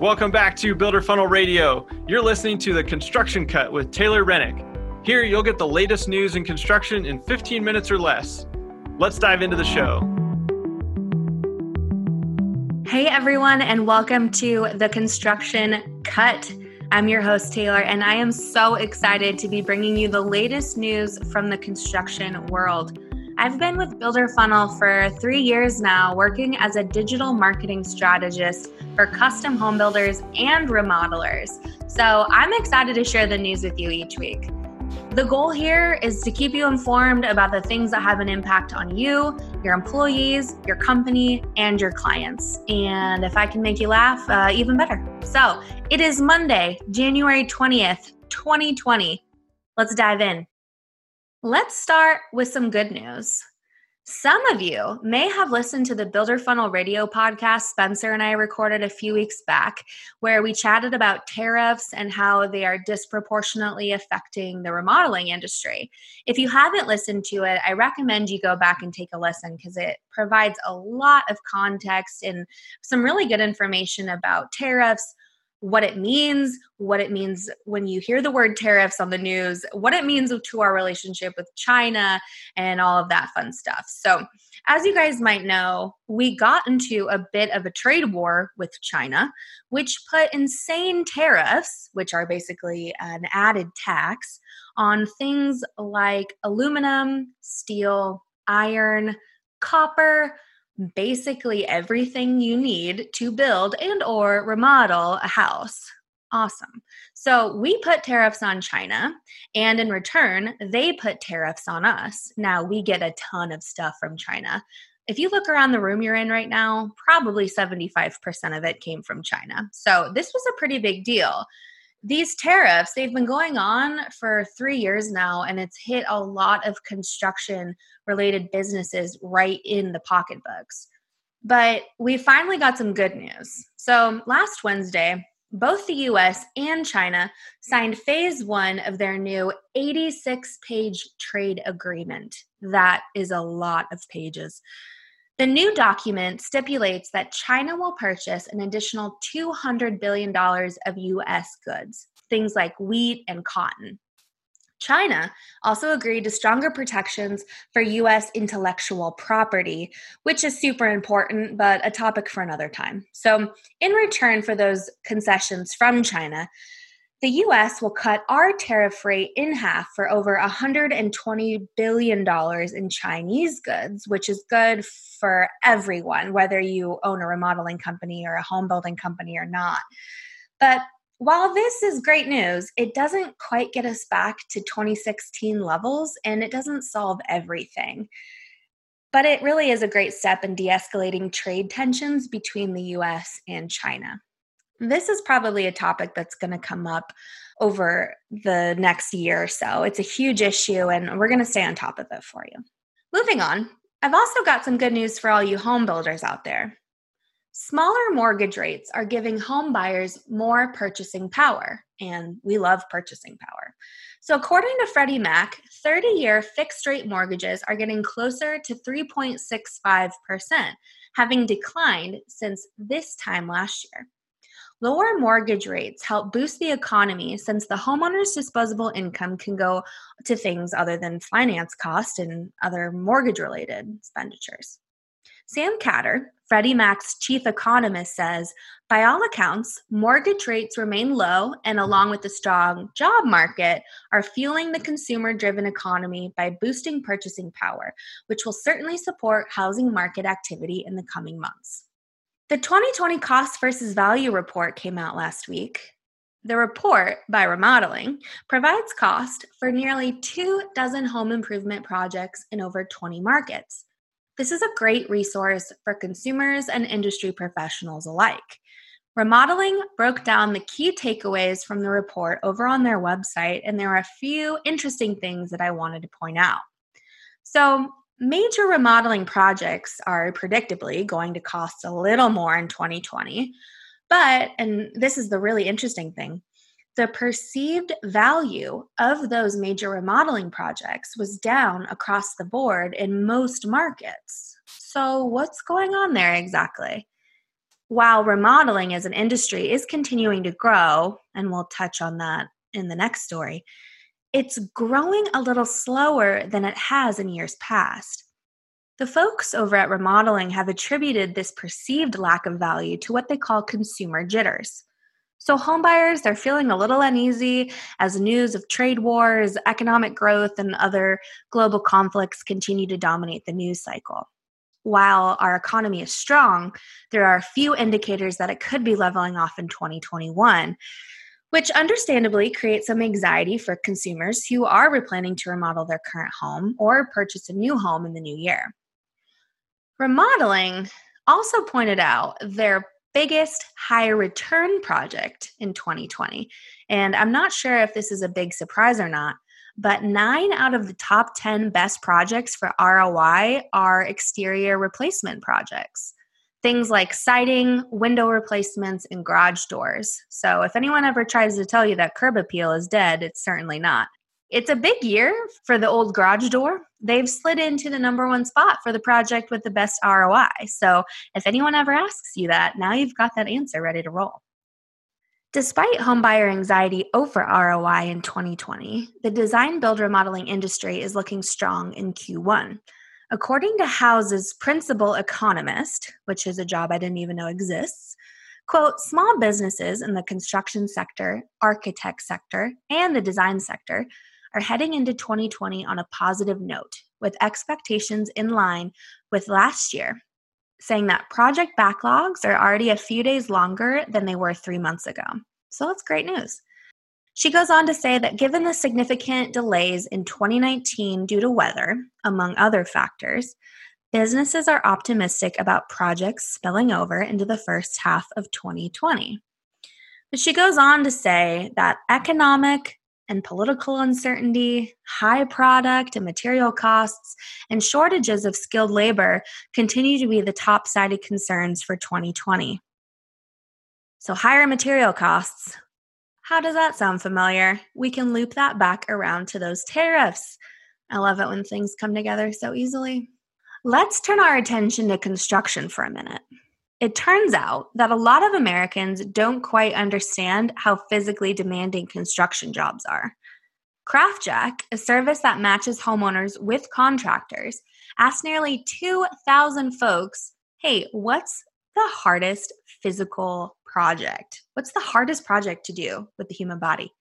Welcome back to Builder Funnel Radio. You're listening to the Construction Cut with Taylor Rennick. Here, you'll get the latest news in construction in 15 minutes or less. Let's dive into the show. Hey, everyone, and welcome to the Construction Cut. I'm your host, Taylor, and I am so excited to be bringing you the latest news from the construction world. I've been with Builder Funnel for three years now, working as a digital marketing strategist for custom home builders and remodelers. So I'm excited to share the news with you each week. The goal here is to keep you informed about the things that have an impact on you, your employees, your company, and your clients. And if I can make you laugh, uh, even better. So it is Monday, January 20th, 2020. Let's dive in. Let's start with some good news. Some of you may have listened to the Builder Funnel radio podcast Spencer and I recorded a few weeks back, where we chatted about tariffs and how they are disproportionately affecting the remodeling industry. If you haven't listened to it, I recommend you go back and take a listen because it provides a lot of context and some really good information about tariffs, what it means, what it means when you hear the word tariffs on the news, what it means to our relationship with China, and all of that fun stuff. So, as you guys might know, we got into a bit of a trade war with China, which put insane tariffs, which are basically an added tax, on things like aluminum, steel, iron, copper, basically everything you need to build and or remodel a house. Awesome. So we put tariffs on china and in return they put tariffs on us. Now we get a ton of stuff from china. If you look around the room you're in right now probably 75% of it came from china. So this was a pretty big deal these tariffs they've been going on for three years now and it's hit a lot of construction related businesses right in the pocketbooks. But we finally got some good news. So last wednesday both the us and china signed phase one of their new 86 page trade agreement. That is a lot of pages the new document stipulates that China will purchase an additional $200 billion of US goods, things like wheat and cotton. China also agreed to stronger protections for US intellectual property, which is super important, but a topic for another time. So, in return for those concessions from China, the US will cut our tariff rate in half for over $120 billion in Chinese goods, which is good for everyone, whether you own a remodeling company or a home building company or not. But while this is great news, it doesn't quite get us back to 2016 levels and it doesn't solve everything. But it really is a great step in de escalating trade tensions between the US and China. This is probably a topic that's going to come up over the next year or so. It's a huge issue, and we're going to stay on top of it for you. Moving on, I've also got some good news for all you home builders out there. Smaller mortgage rates are giving home buyers more purchasing power, and we love purchasing power. So, according to Freddie Mac, 30 year fixed rate mortgages are getting closer to 3.65%, having declined since this time last year. Lower mortgage rates help boost the economy since the homeowner's disposable income can go to things other than finance costs and other mortgage related expenditures. Sam Khater, Freddie Mac's chief economist, says by all accounts, mortgage rates remain low and, along with the strong job market, are fueling the consumer driven economy by boosting purchasing power, which will certainly support housing market activity in the coming months. The 2020 Cost versus Value report came out last week. The report, by Remodeling, provides cost for nearly two dozen home improvement projects in over 20 markets. This is a great resource for consumers and industry professionals alike. Remodeling broke down the key takeaways from the report over on their website, and there are a few interesting things that I wanted to point out. So, Major remodeling projects are predictably going to cost a little more in 2020. But, and this is the really interesting thing, the perceived value of those major remodeling projects was down across the board in most markets. So, what's going on there exactly? while remodeling as an industry is continuing to grow, and we'll touch on that in the next story, it's growing a little slower than it has in years past. The folks over at Remodeling have attributed this perceived lack of value to what they call consumer jitters. So, homebuyers, they're feeling a little uneasy as news of trade wars, economic growth, and other global conflicts continue to dominate the news cycle. While our economy is strong, there are a few indicators that it could be leveling off in 2021, which understandably creates some anxiety for consumers who are replanning to remodel their current home or purchase a new home in the new year. Remodeling also pointed out their biggest high return project in 2020. And I'm not sure if this is a big surprise or not, but nine out of the top 10 best projects for ROI are exterior replacement projects. Things like siding, window replacements, and garage doors. So, if anyone ever tries to tell you that curb appeal is dead, it's certainly not. It's a big year for the old garage door. They've slid into the number one spot for the project with the best ROI. So if anyone ever asks you that, now you've got that answer ready to roll. Despite homebuyer anxiety over ROI in 2020, the design build remodeling industry is looking strong in Q1. According to Houzz's principal economist, which is a job I didn't even know exists, quote, small businesses in the construction sector, architect sector, and the design sector are heading into 2020 on a positive note, with expectations in line with last year, saying that project backlogs are already a few days longer than they were three months ago. So that's great news. She goes on to say that given the significant delays in 2019 due to weather, among other factors, businesses are optimistic about projects spilling over into the first half of 2020. But she goes on to say that economic, and political uncertainty, high product and material costs, and shortages of skilled labor continue to be the top cited concerns for 2020. So, higher material costs. How does that sound familiar? We can loop that back around to those tariffs. I love it when things come together so easily. Let's turn our attention to construction for a minute. It turns out that a lot of Americans don't quite understand how physically demanding construction jobs are. CraftJack, a service that matches homeowners with contractors, asked nearly 2,000 folks hey, what's the hardest physical project? What's the hardest project to do with the human body?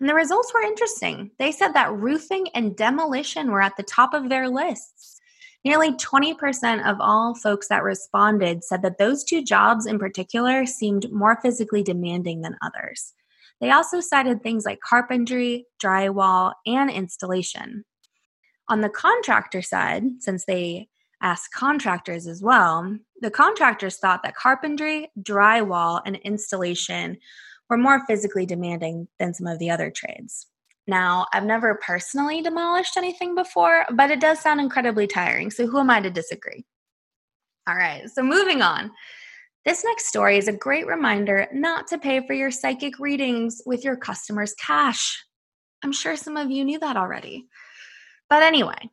And the results were interesting. They said that roofing and demolition were at the top of their lists. Nearly 20% of all folks that responded said that those two jobs in particular seemed more physically demanding than others. They also cited things like carpentry, drywall, and installation. On the contractor side, since they asked contractors as well, the contractors thought that carpentry, drywall, and installation were more physically demanding than some of the other trades. Now, I've never personally demolished anything before, but it does sound incredibly tiring. So, who am I to disagree? All right, so moving on. This next story is a great reminder not to pay for your psychic readings with your customers' cash. I'm sure some of you knew that already. But anyway,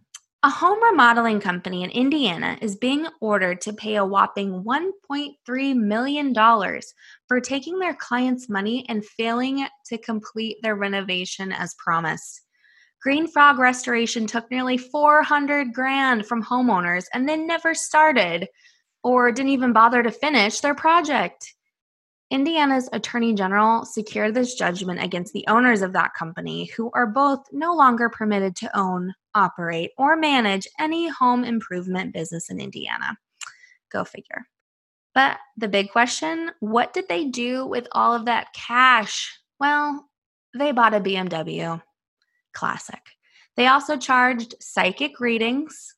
a home remodeling company in Indiana is being ordered to pay a whopping $1.3 million for taking their clients' money and failing to complete their renovation as promised. Green Frog Restoration took nearly 400 grand from homeowners and then never started or didn't even bother to finish their project. Indiana's Attorney General secured this judgment against the owners of that company, who are both no longer permitted to own, operate, or manage any home improvement business in Indiana. Go figure. But the big question what did they do with all of that cash? Well, they bought a BMW. Classic. They also charged psychic readings,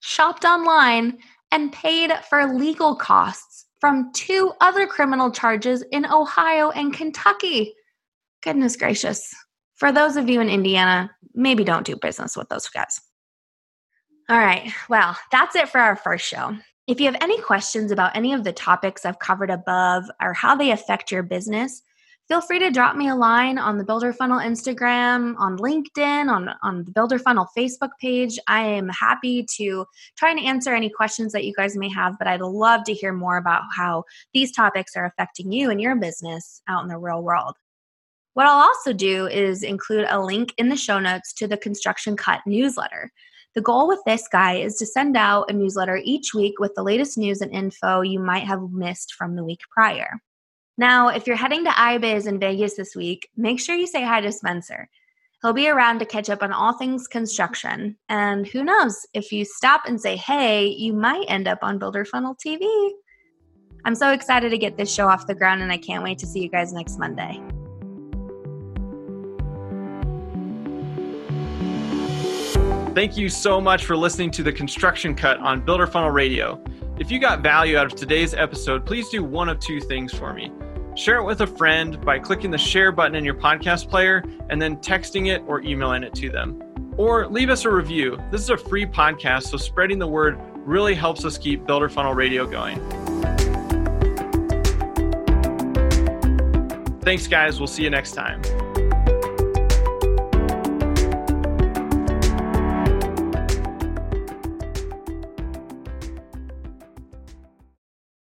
shopped online, and paid for legal costs from two other criminal charges in Ohio and Kentucky. Goodness gracious. For those of you in Indiana, maybe don't do business with those guys. All right, well, that's it for our first show. If you have any questions about any of the topics I've covered above or how they affect your business, feel free to drop me a line on the Builder Funnel Instagram, on LinkedIn, on, on the Builder Funnel Facebook page. I am happy to try and answer any questions that you guys may have, but I'd love to hear more about how these topics are affecting you and your business out in the real world. What I'll also do is include a link in the show notes to the Construction Cut newsletter. The goal with this guy is to send out a newsletter each week with the latest news and info you might have missed from the week prior. Now, if you're heading to iBiz in Vegas this week, make sure you say hi to Spencer. He'll be around to catch up on all things construction. And who knows, if you stop and say hey, you might end up on Builder Funnel TV. I'm so excited to get this show off the ground, and I can't wait to see you guys next Monday. Thank you so much for listening to the Construction Cut on Builder Funnel Radio. If you got value out of today's episode, please do one of two things for me. Share it with a friend by clicking the share button in your podcast player and then texting it or emailing it to them. Or leave us a review. This is a free podcast, so spreading the word really helps us keep Builder Funnel Radio going. Thanks, guys. We'll see you next time.